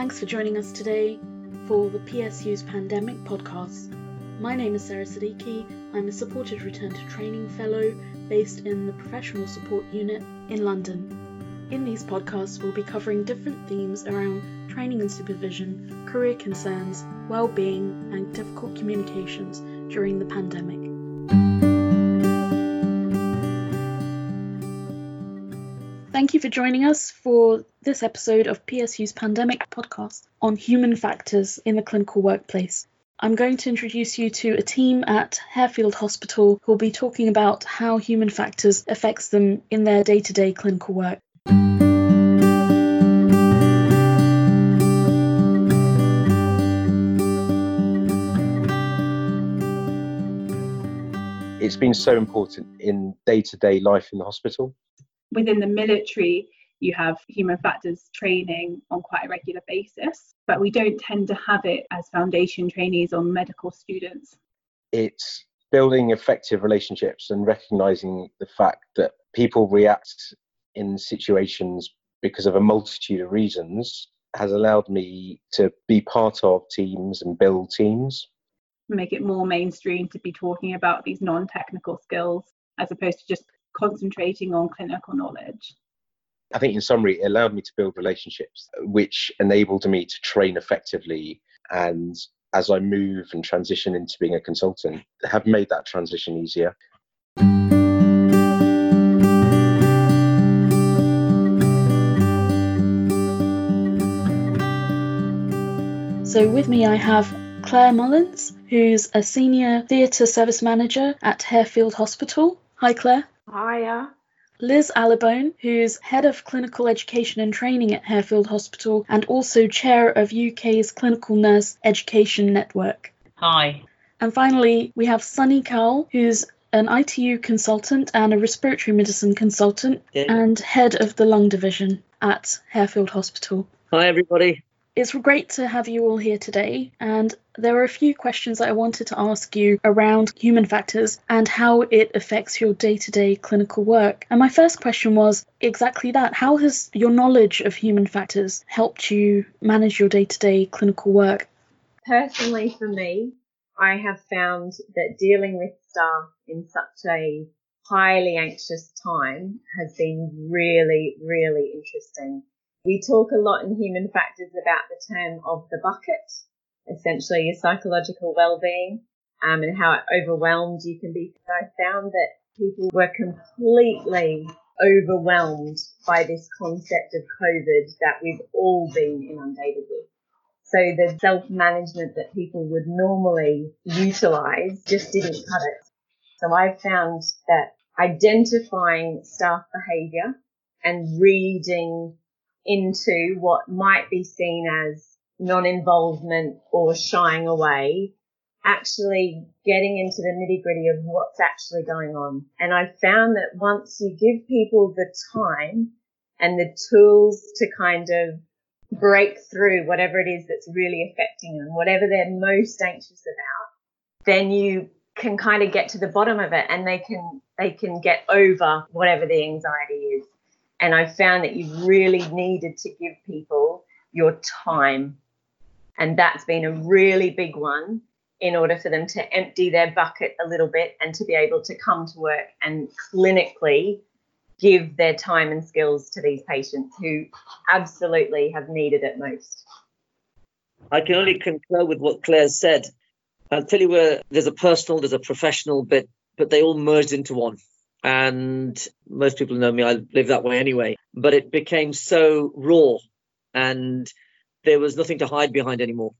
Thanks for joining us today for the PSU's Pandemic Podcast. My name is Sarah Siddiqui. I'm a supported return to training fellow based in the Professional Support Unit in London. In these podcasts, we'll be covering different themes around training and supervision, career concerns, well-being, and difficult communications during the pandemic. You for joining us for this episode of PSU's Pandemic Podcast on human factors in the clinical workplace. I'm going to introduce you to a team at Harefield Hospital who will be talking about how human factors affects them in their day-to-day clinical work. It's been so important in day-to-day life in the hospital within the military, you have human factors training on quite a regular basis, but we don't tend to have it as foundation trainees or medical students. It's building effective relationships and recognizing the fact that people react in situations because of a multitude of reasons has allowed me to be part of teams and build teams. Make it more mainstream to be talking about these non technical skills as opposed to just concentrating on clinical knowledge. I think, in summary, it allowed me to build relationships, uh, which enabled me to train effectively. And as I move and transition into being a consultant, have made that transition easier. So, with me, I have Claire Mullins, who's a senior theatre service manager at Harefield Hospital. Hi, Claire. Hiya. Liz Allibone, who's Head of Clinical Education and Training at Harefield Hospital and also Chair of UK's Clinical Nurse Education Network. Hi. And finally, we have Sunny Kaul, who's an ITU consultant and a respiratory medicine consultant yeah. and head of the lung division at Harefield Hospital. Hi, everybody. It's great to have you all here today, and there are a few questions that I wanted to ask you around human factors and how it affects your day to day clinical work. And my first question was exactly that How has your knowledge of human factors helped you manage your day to day clinical work? Personally, for me, I have found that dealing with staff in such a highly anxious time has been really, really interesting we talk a lot in human factors about the term of the bucket, essentially your psychological well-being um, and how overwhelmed you can be. I found that people were completely overwhelmed by this concept of COVID that we've all been inundated with. So the self-management that people would normally utilize just didn't cut it. So I found that identifying staff behavior and reading into what might be seen as non-involvement or shying away, actually getting into the nitty gritty of what's actually going on. And I found that once you give people the time and the tools to kind of break through whatever it is that's really affecting them, whatever they're most anxious about, then you can kind of get to the bottom of it and they can they can get over whatever the anxiety is. And I found that you really needed to give people your time. And that's been a really big one in order for them to empty their bucket a little bit and to be able to come to work and clinically give their time and skills to these patients who absolutely have needed it most. I can only concur with what Claire said. I'll tell you where there's a personal, there's a professional bit, but they all merged into one and most people know me i live that way anyway but it became so raw and there was nothing to hide behind anymore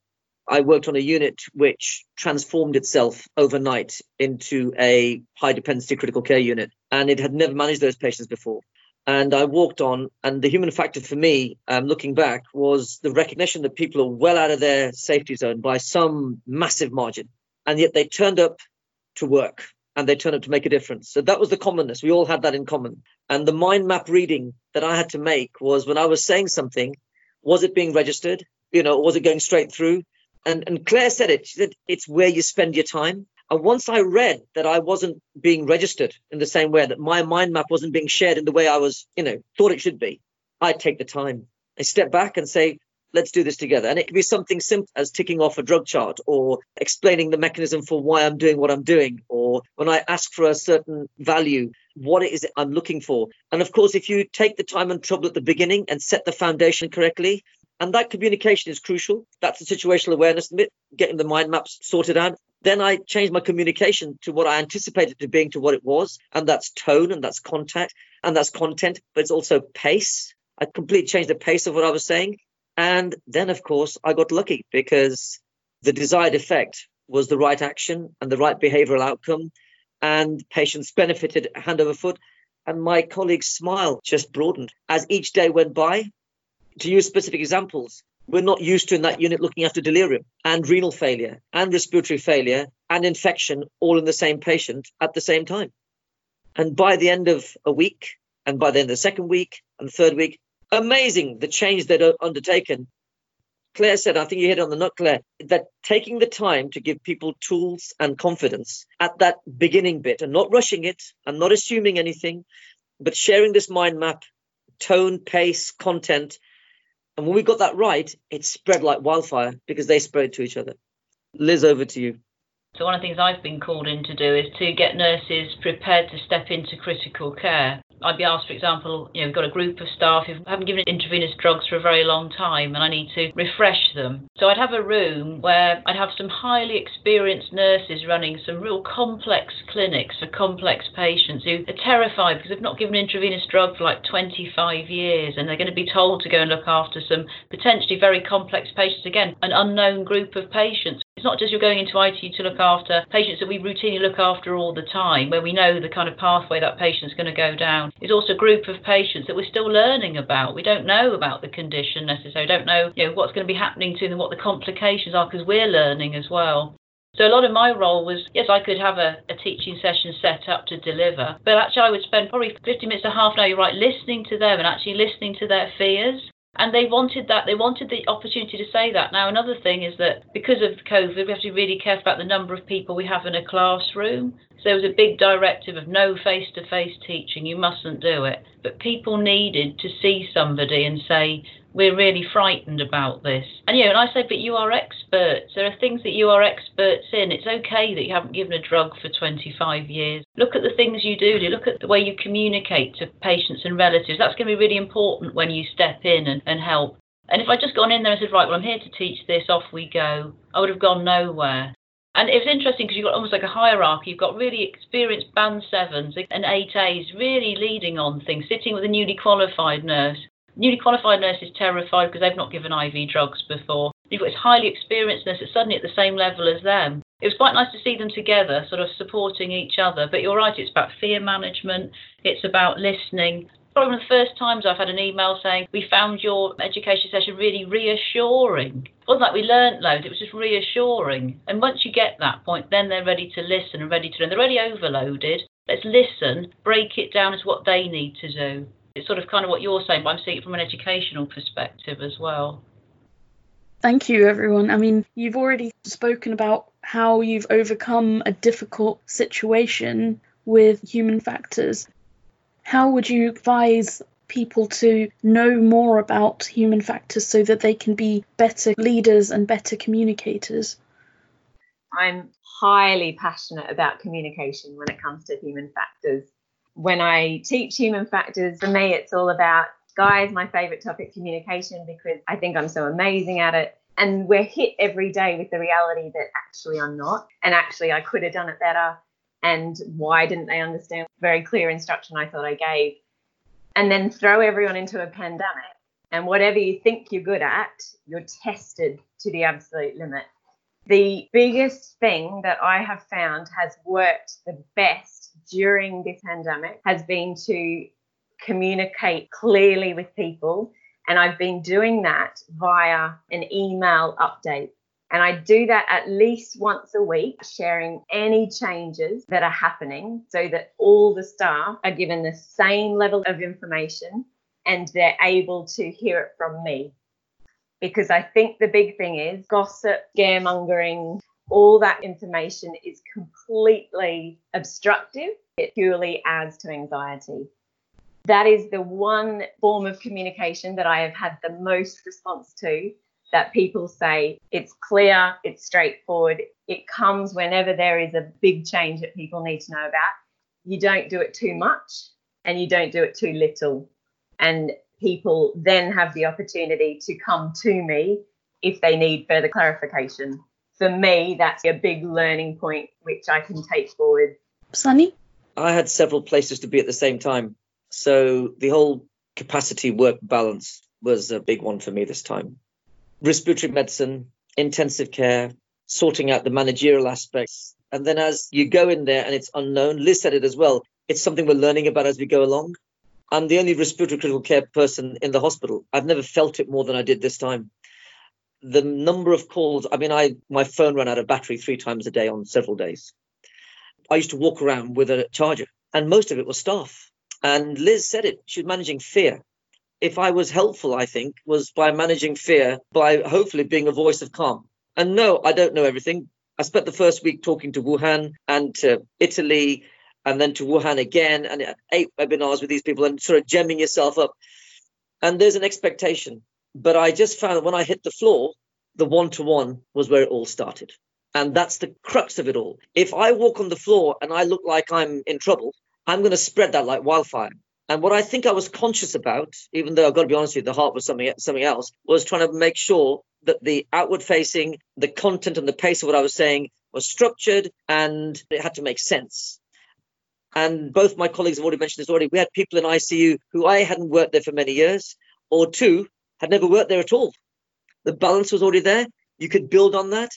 i worked on a unit which transformed itself overnight into a high dependency critical care unit and it had never managed those patients before and i walked on and the human factor for me um, looking back was the recognition that people are well out of their safety zone by some massive margin and yet they turned up to work and they turned up to make a difference. So that was the commonness. We all had that in common. And the mind map reading that I had to make was when I was saying something, was it being registered? You know, was it going straight through? And, and Claire said it. She said, it's where you spend your time. And once I read that I wasn't being registered in the same way, that my mind map wasn't being shared in the way I was, you know, thought it should be, I'd take the time. I step back and say, let's do this together. And it can be something simple as ticking off a drug chart or explaining the mechanism for why I'm doing what I'm doing, or when I ask for a certain value, what it is I'm looking for. And of course, if you take the time and trouble at the beginning and set the foundation correctly, and that communication is crucial. That's the situational awareness getting the mind maps sorted out. Then I changed my communication to what I anticipated to being to what it was. And that's tone and that's contact and that's content, but it's also pace. I completely changed the pace of what I was saying. And then, of course, I got lucky because the desired effect was the right action and the right behavioral outcome. And patients benefited hand over foot. And my colleagues' smile just broadened. As each day went by, to use specific examples, we're not used to in that unit looking after delirium and renal failure and respiratory failure and infection all in the same patient at the same time. And by the end of a week, and by the end of the second week and the third week, amazing the change they'd undertaken. Claire said, I think you hit on the nut, Claire, that taking the time to give people tools and confidence at that beginning bit and not rushing it and not assuming anything, but sharing this mind map, tone, pace, content, and when we got that right, it spread like wildfire because they spread to each other. Liz, over to you. So, one of the things I've been called in to do is to get nurses prepared to step into critical care. I'd be asked, for example, you know, we've got a group of staff who haven't given intravenous drugs for a very long time and I need to refresh them. So I'd have a room where I'd have some highly experienced nurses running some real complex clinics for complex patients who are terrified because they've not given intravenous drug for like 25 years and they're going to be told to go and look after some potentially very complex patients again, an unknown group of patients. It's not just you're going into ITU to look after patients that we routinely look after all the time, where we know the kind of pathway that patient's going to go down. It's also a group of patients that we're still learning about. We don't know about the condition necessarily, don't know, you know what's going to be happening to them, what the complications are, because we're learning as well. So a lot of my role was, yes, I could have a, a teaching session set up to deliver, but actually I would spend probably 50 minutes to half an hour, right, listening to them and actually listening to their fears and they wanted that. They wanted the opportunity to say that. Now, another thing is that because of COVID, we have to be really careful about the number of people we have in a classroom. So there was a big directive of no face to face teaching. You mustn't do it. But people needed to see somebody and say, we're really frightened about this. And you know, and I say, but you are experts. There are things that you are experts in. It's okay that you haven't given a drug for 25 years. Look at the things you do. Look at the way you communicate to patients and relatives. That's going to be really important when you step in and, and help. And if I'd just gone in there and said, right, well, I'm here to teach this, off we go, I would have gone nowhere. And it was interesting because you've got almost like a hierarchy. You've got really experienced band sevens and eight A's really leading on things, sitting with a newly qualified nurse Newly qualified nurse is terrified because they've not given IV drugs before. You've got this highly experienced nurse that's suddenly at the same level as them. It was quite nice to see them together, sort of supporting each other. But you're right, it's about fear management, it's about listening. Probably one of the first times I've had an email saying, We found your education session really reassuring. It wasn't like we learnt loads, it was just reassuring. And once you get that point, then they're ready to listen and ready to learn. They're already overloaded. Let's listen, break it down as what they need to do it's sort of kind of what you're saying, but I'm seeing it from an educational perspective as well. Thank you, everyone. I mean, you've already spoken about how you've overcome a difficult situation with human factors. How would you advise people to know more about human factors so that they can be better leaders and better communicators? I'm highly passionate about communication when it comes to human factors when I teach human factors, for me, it's all about guys, my favorite topic, communication, because I think I'm so amazing at it. And we're hit every day with the reality that actually I'm not. And actually, I could have done it better. And why didn't they understand? Very clear instruction I thought I gave. And then throw everyone into a pandemic. And whatever you think you're good at, you're tested to the absolute limit. The biggest thing that I have found has worked the best during this pandemic has been to communicate clearly with people. And I've been doing that via an email update. And I do that at least once a week, sharing any changes that are happening so that all the staff are given the same level of information and they're able to hear it from me. Because I think the big thing is gossip, scaremongering, all that information is completely obstructive. It purely adds to anxiety. that is the one form of communication that I have had the most response to that people say it's clear, it's straightforward, it comes whenever there is a big change that people need to know about. You don't do it too much and you don't do it too little. And people then have the opportunity to come to me if they need further clarification. For me, that's a big learning point which I can take forward. Sunny? I had several places to be at the same time. So the whole capacity work balance was a big one for me this time. Respiratory medicine, intensive care, sorting out the managerial aspects. And then as you go in there and it's unknown, Liz said it as well, it's something we're learning about as we go along. I'm the only respiratory critical care person in the hospital. I've never felt it more than I did this time. The number of calls, I mean, I my phone ran out of battery three times a day on several days. I used to walk around with a charger, and most of it was staff. And Liz said it, she was managing fear. If I was helpful, I think, was by managing fear, by hopefully being a voice of calm. And no, I don't know everything. I spent the first week talking to Wuhan and to Italy and then to Wuhan again and eight webinars with these people and sort of gemming yourself up. And there's an expectation. But I just found that when I hit the floor, the one to one was where it all started. And that's the crux of it all. If I walk on the floor and I look like I'm in trouble, I'm going to spread that like wildfire. And what I think I was conscious about, even though I've got to be honest with you, the heart was something something else, was trying to make sure that the outward facing, the content and the pace of what I was saying was structured and it had to make sense. And both my colleagues have already mentioned this already. We had people in ICU who I hadn't worked there for many years, or two had never worked there at all. The balance was already there. You could build on that.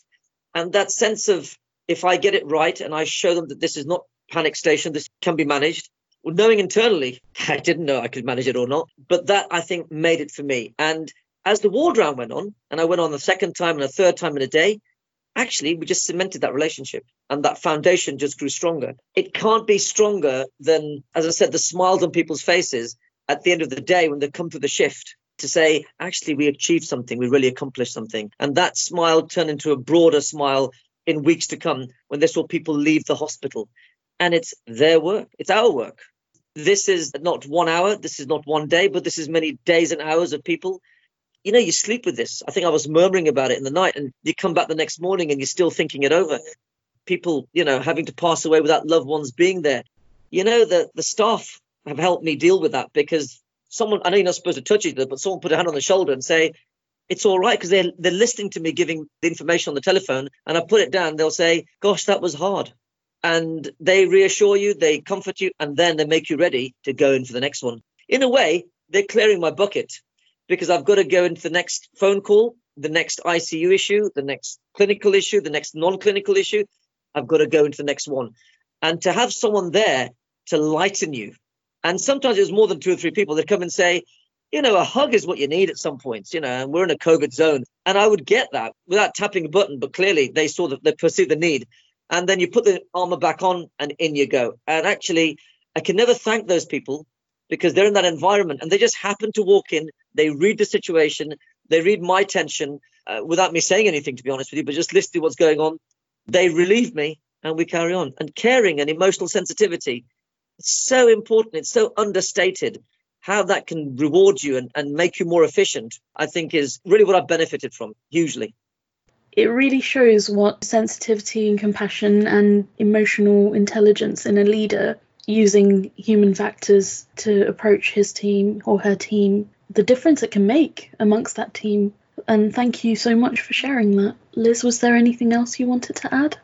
And that sense of if I get it right and I show them that this is not panic station, this can be managed. Well, knowing internally, I didn't know I could manage it or not, but that I think made it for me. And as the ward round went on, and I went on the second time and a third time in a day, actually we just cemented that relationship and that foundation just grew stronger. It can't be stronger than, as I said, the smiles on people's faces at the end of the day when they come through the shift to say, actually, we achieved something, we really accomplished something. And that smile turned into a broader smile in weeks to come when they saw people leave the hospital. And it's their work, it's our work. This is not one hour, this is not one day, but this is many days and hours of people you know, you sleep with this. I think I was murmuring about it in the night, and you come back the next morning and you're still thinking it over. People, you know, having to pass away without loved ones being there. You know, the the staff have helped me deal with that because someone, I know you're not supposed to touch each other, but someone put a hand on the shoulder and say, it's all right because they're they're listening to me giving the information on the telephone, and I put it down. They'll say, "Gosh, that was hard," and they reassure you, they comfort you, and then they make you ready to go in for the next one. In a way, they're clearing my bucket because I've got to go into the next phone call, the next ICU issue, the next clinical issue, the next non clinical issue. I've got to go into the next one. And to have someone there to lighten you. And sometimes it's more than two or three people that come and say, you know, a hug is what you need at some points, you know, and we're in a COVID zone. And I would get that without tapping a button, but clearly they saw that they perceived the need. And then you put the armor back on and in you go. And actually, I can never thank those people because they're in that environment and they just happen to walk in, they read the situation, they read my tension uh, without me saying anything, to be honest with you, but just listen to what's going on. They relieve me and we carry on. And caring and emotional sensitivity, it's so important, it's so understated. How that can reward you and, and make you more efficient, I think, is really what I've benefited from hugely it really shows what sensitivity and compassion and emotional intelligence in a leader using human factors to approach his team or her team, the difference it can make amongst that team. And thank you so much for sharing that. Liz, was there anything else you wanted to add?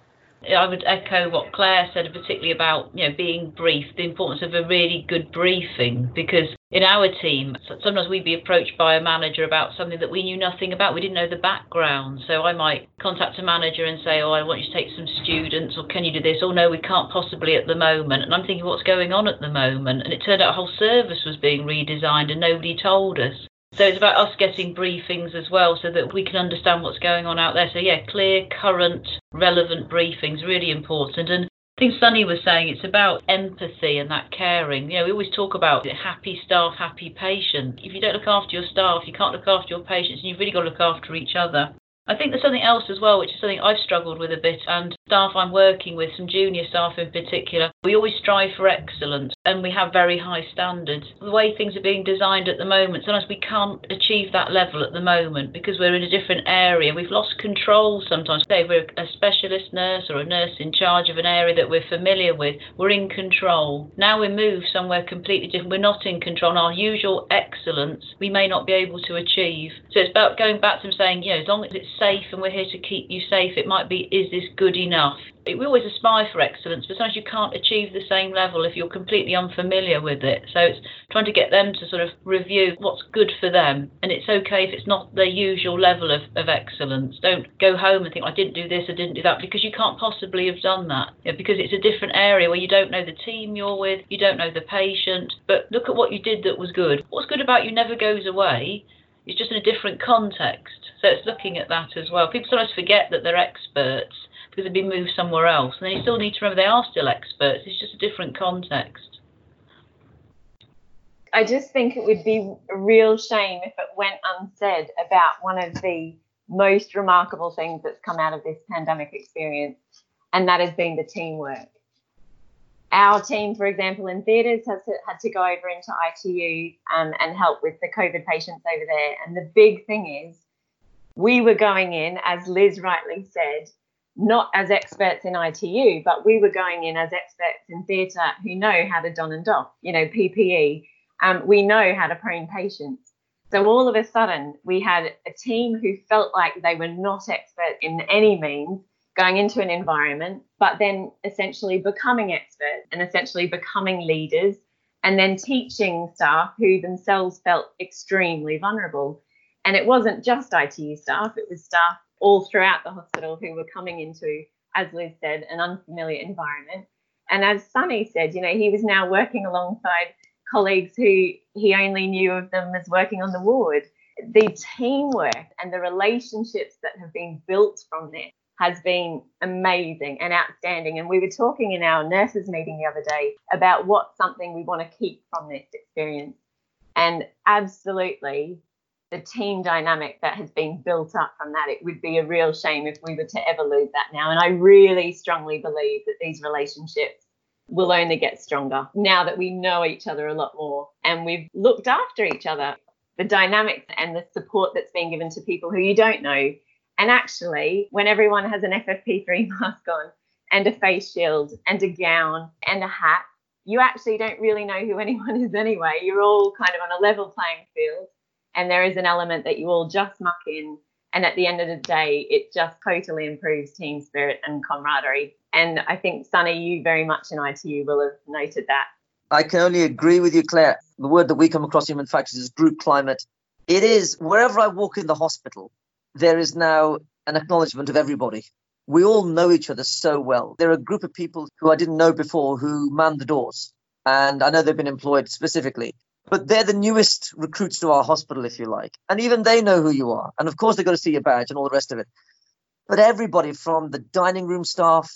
I would echo what Claire said, particularly about you know being briefed, the importance of a really good briefing. Because in our team, sometimes we'd be approached by a manager about something that we knew nothing about. We didn't know the background, so I might contact a manager and say, "Oh, I want you to take some students, or can you do this?" "Oh, no, we can't possibly at the moment." And I'm thinking, "What's going on at the moment?" And it turned out a whole service was being redesigned, and nobody told us. So it's about us getting briefings as well so that we can understand what's going on out there. So, yeah, clear, current, relevant briefings, really important. And I think Sunny was saying it's about empathy and that caring. You know, we always talk about happy staff, happy patient. If you don't look after your staff, you can't look after your patients, and you've really got to look after each other. I think there's something else as well, which is something I've struggled with a bit, and staff I'm working with, some junior staff in particular, we always strive for excellence and we have very high standards. The way things are being designed at the moment, sometimes we can't achieve that level at the moment because we're in a different area. We've lost control sometimes. Say we're a specialist nurse or a nurse in charge of an area that we're familiar with, we're in control. Now we move somewhere completely different. We're not in control. And our usual excellence we may not be able to achieve. So it's about going back to saying, you know, as long as it's safe and we're here to keep you safe, it might be, is this good enough? We always aspire for excellence, but sometimes you can't achieve the same level if you're completely unfamiliar with it. So it's trying to get them to sort of review what's good for them. And it's okay if it's not their usual level of, of excellence. Don't go home and think, I didn't do this, I didn't do that, because you can't possibly have done that. You know, because it's a different area where you don't know the team you're with, you don't know the patient. But look at what you did that was good. What's good about you never goes away. It's just in a different context. So it's looking at that as well. People sometimes forget that they're experts because they've been moved somewhere else. And they still need to remember they are still experts. It's just a different context. I just think it would be a real shame if it went unsaid about one of the most remarkable things that's come out of this pandemic experience, and that has been the teamwork. Our team, for example, in theatres has had to go over into ITU um, and help with the COVID patients over there. And the big thing is, we were going in, as Liz rightly said, not as experts in ITU, but we were going in as experts in theatre who know how to don and doff, you know, PPE. Um, we know how to prone patients. So all of a sudden, we had a team who felt like they were not experts in any means going into an environment, but then essentially becoming experts and essentially becoming leaders and then teaching staff who themselves felt extremely vulnerable. And it wasn't just ITU staff, it was staff all throughout the hospital who were coming into, as Liz said, an unfamiliar environment. And as Sunny said, you know, he was now working alongside colleagues who he only knew of them as working on the ward. The teamwork and the relationships that have been built from this has been amazing and outstanding. And we were talking in our nurses meeting the other day about what's something we want to keep from this experience. And absolutely, the team dynamic that has been built up from that, it would be a real shame if we were to ever lose that now. And I really strongly believe that these relationships will only get stronger now that we know each other a lot more and we've looked after each other. The dynamics and the support that's being given to people who you don't know. And actually, when everyone has an FFP3 mask on and a face shield and a gown and a hat, you actually don't really know who anyone is anyway. You're all kind of on a level playing field and there is an element that you all just muck in and at the end of the day it just totally improves team spirit and camaraderie. And i think sunny you very much in itu will have noted that. I can only agree with you claire. The word that we come across human factors is group climate. It is wherever i walk in the hospital there is now an acknowledgement of everybody. We all know each other so well. There are a group of people who i didn't know before who man the doors. And i know they've been employed specifically but they're the newest recruits to our hospital, if you like. And even they know who you are. And of course, they've got to see your badge and all the rest of it. But everybody from the dining room staff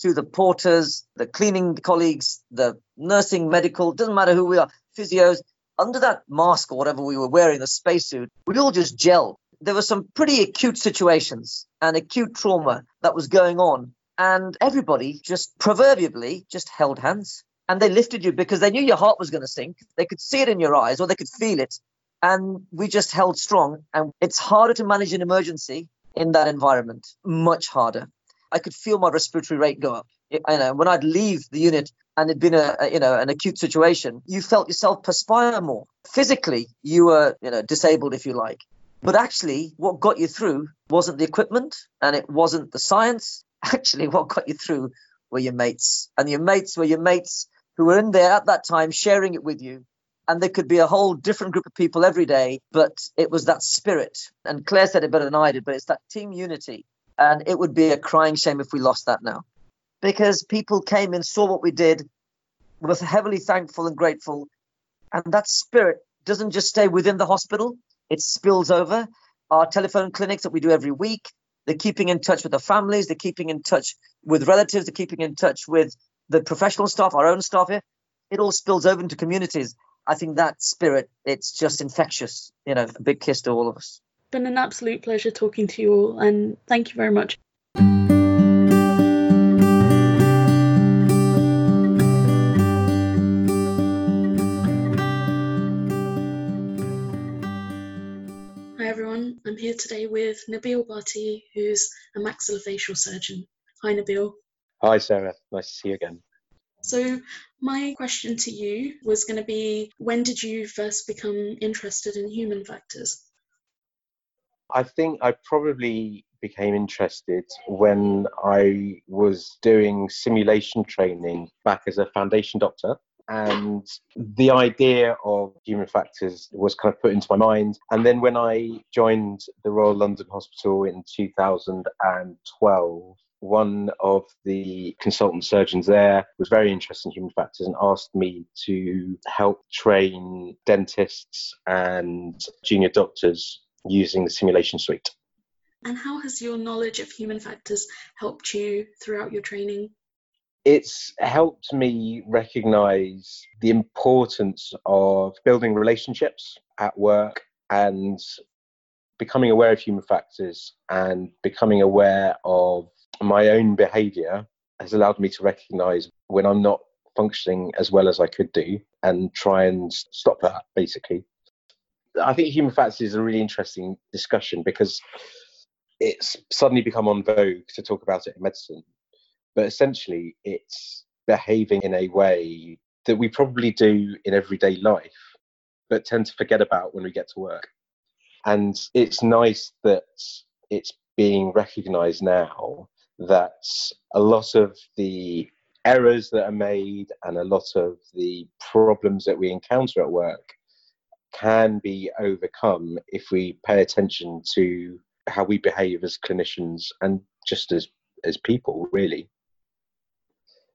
to the porters, the cleaning colleagues, the nursing, medical, doesn't matter who we are, physios, under that mask or whatever we were wearing, the spacesuit, we all just gel. There were some pretty acute situations and acute trauma that was going on. And everybody just proverbially just held hands and they lifted you because they knew your heart was going to sink. They could see it in your eyes or they could feel it. And we just held strong. And it's harder to manage an emergency in that environment, much harder. I could feel my respiratory rate go up. You know, when I'd leave the unit and it'd been a, a, you know an acute situation, you felt yourself perspire more. Physically, you were you know disabled if you like, but actually, what got you through wasn't the equipment and it wasn't the science. Actually, what got you through were your mates, and your mates were your mates who were in there at that time sharing it with you. And there could be a whole different group of people every day, but it was that spirit. And Claire said it better than I did, but it's that team unity. And it would be a crying shame if we lost that now. Because people came and saw what we did, was heavily thankful and grateful. And that spirit doesn't just stay within the hospital, it spills over. Our telephone clinics that we do every week, they're keeping in touch with the families, they're keeping in touch with relatives, they're keeping in touch with the professional staff, our own staff here, it all spills over into communities. I think that spirit, it's just infectious. You know, a big kiss to all of us. been an absolute pleasure talking to you all, and thank you very much. Hi everyone, I'm here today with Nabil Bhatti, who's a maxillofacial surgeon. Hi Nabil. Hi Sarah, nice to see you again. So, my question to you was going to be when did you first become interested in human factors? I think I probably became interested when I was doing simulation training back as a foundation doctor. And the idea of human factors was kind of put into my mind. And then when I joined the Royal London Hospital in 2012, one of the consultant surgeons there was very interested in human factors and asked me to help train dentists and junior doctors using the simulation suite. And how has your knowledge of human factors helped you throughout your training? It's helped me recognize the importance of building relationships at work and becoming aware of human factors and becoming aware of my own behavior has allowed me to recognize when I'm not functioning as well as I could do and try and stop that basically. I think human factors is a really interesting discussion because it's suddenly become on vogue to talk about it in medicine. But essentially, it's behaving in a way that we probably do in everyday life, but tend to forget about when we get to work. And it's nice that it's being recognized now that a lot of the errors that are made and a lot of the problems that we encounter at work can be overcome if we pay attention to how we behave as clinicians and just as as people really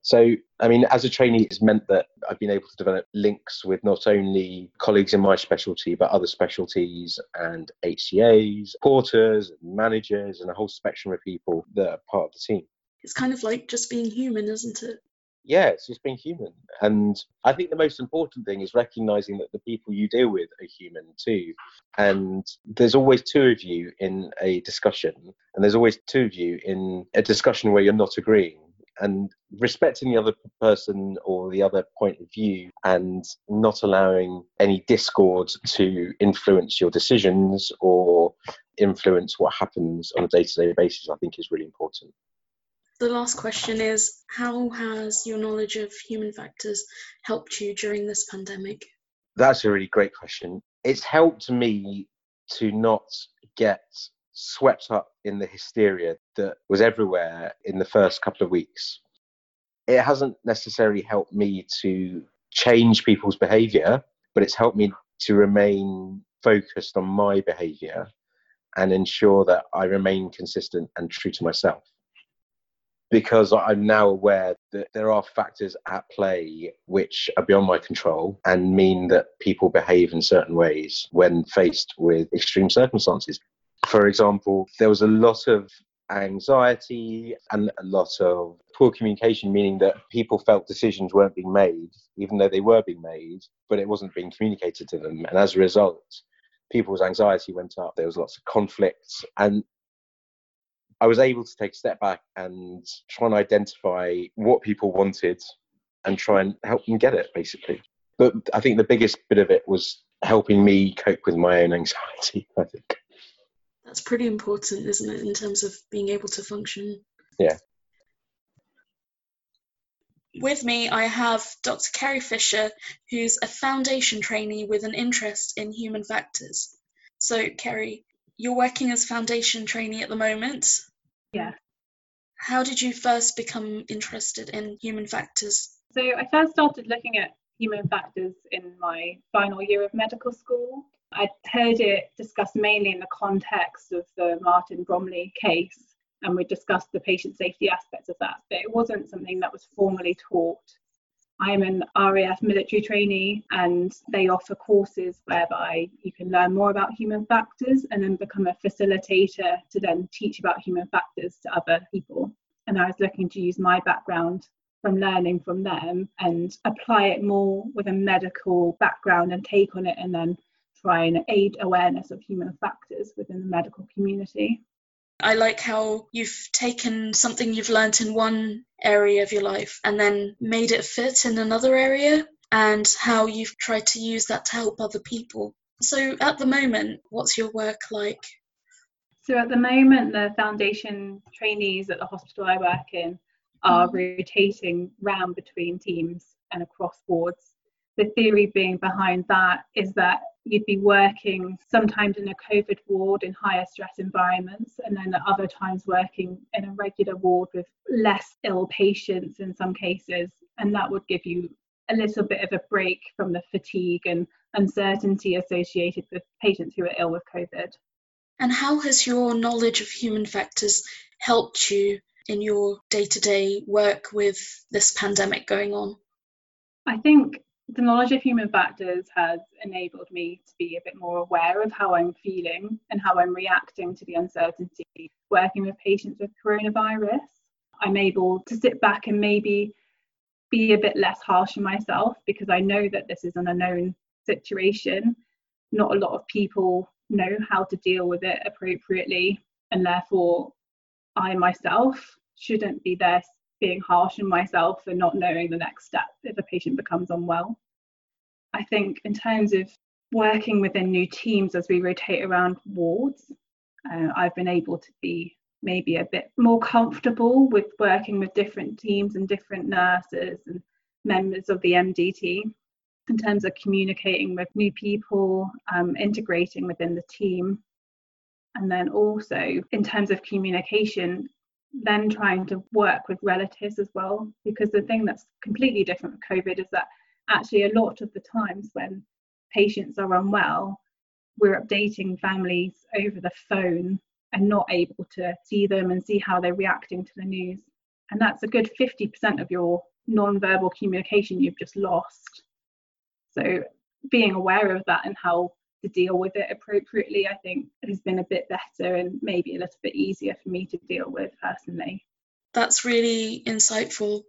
so i mean as a trainee it's meant that i've been able to develop links with not only colleagues in my specialty but other specialties and hcas porters managers and a whole spectrum of people that are part of the team It's kind of like just being human, isn't it? yeah, it's just being human. And I think the most important thing is recognizing that the people you deal with are human too. And there's always two of you in a discussion, and there's always two of you in a discussion where you're not agreeing. And respecting the other person or the other point of view and not allowing any discord to influence your decisions or influence what happens on a day to day basis, I think is really important. The last question is How has your knowledge of human factors helped you during this pandemic? That's a really great question. It's helped me to not get swept up in the hysteria that was everywhere in the first couple of weeks. It hasn't necessarily helped me to change people's behavior, but it's helped me to remain focused on my behavior and ensure that I remain consistent and true to myself because I'm now aware that there are factors at play which are beyond my control and mean that people behave in certain ways when faced with extreme circumstances. For example, there was a lot of anxiety and a lot of poor communication, meaning that people felt decisions weren't being made, even though they were being made, but it wasn't being communicated to them. And as a result, people's anxiety went up. There was lots of conflicts. And I was able to take a step back and try and identify what people wanted and try and help them get it, basically. But I think the biggest bit of it was helping me cope with my own anxiety, I think. That's pretty important, isn't it, in terms of being able to function? Yeah. With me, I have Dr. Kerry Fisher, who's a foundation trainee with an interest in human factors. So, Kerry, you're working as foundation trainee at the moment. Yeah. How did you first become interested in human factors? So I first started looking at human factors in my final year of medical school. I'd heard it discussed mainly in the context of the Martin Bromiley case, and we discussed the patient safety aspects of that, but it wasn't something that was formally taught. I'm an RAF military trainee, and they offer courses whereby you can learn more about human factors and then become a facilitator to then teach about human factors to other people. And I was looking to use my background from learning from them and apply it more with a medical background and take on it and then try and aid awareness of human factors within the medical community. I like how you've taken something you've learnt in one area of your life and then made it fit in another area, and how you've tried to use that to help other people. So, at the moment, what's your work like? So, at the moment, the foundation trainees at the hospital I work in are mm-hmm. rotating round between teams and across wards. The theory being behind that is that you'd be working sometimes in a COVID ward in higher stress environments, and then at other times working in a regular ward with less ill patients in some cases. And that would give you a little bit of a break from the fatigue and uncertainty associated with patients who are ill with COVID. And how has your knowledge of human factors helped you in your day to day work with this pandemic going on? I think the knowledge of human factors has enabled me to be a bit more aware of how I'm feeling and how I'm reacting to the uncertainty working with patients with coronavirus. I'm able to sit back and maybe be a bit less harsh on myself because I know that this is an unknown situation. Not a lot of people know how to deal with it appropriately, and therefore, I myself shouldn't be there being harsh on myself and not knowing the next step if a patient becomes unwell. I think, in terms of working within new teams as we rotate around wards, uh, I've been able to be maybe a bit more comfortable with working with different teams and different nurses and members of the MDT in terms of communicating with new people, um, integrating within the team. And then also in terms of communication, then trying to work with relatives as well. Because the thing that's completely different with COVID is that actually a lot of the times when patients are unwell, we're updating families over the phone and not able to see them and see how they're reacting to the news. And that's a good 50% of your non-verbal communication you've just lost. So being aware of that and how to deal with it appropriately, I think it has been a bit better and maybe a little bit easier for me to deal with personally. That's really insightful.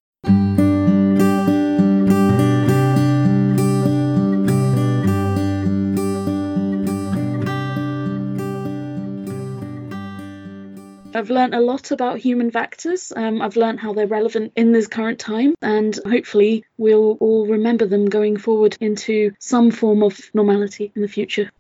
I've learned a lot about human factors. Um, I've learned how they're relevant in this current time, and hopefully, we'll all remember them going forward into some form of normality in the future.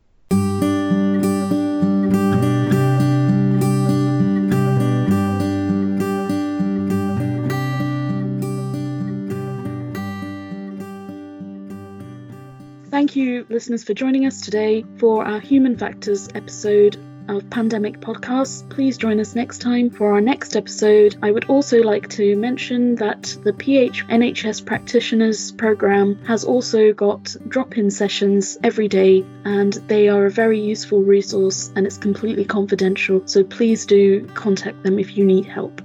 Thank you, listeners, for joining us today for our Human Factors episode of Pandemic Podcasts. Please join us next time for our next episode. I would also like to mention that the PH NHS Practitioners Programme has also got drop in sessions every day, and they are a very useful resource and it's completely confidential. So please do contact them if you need help.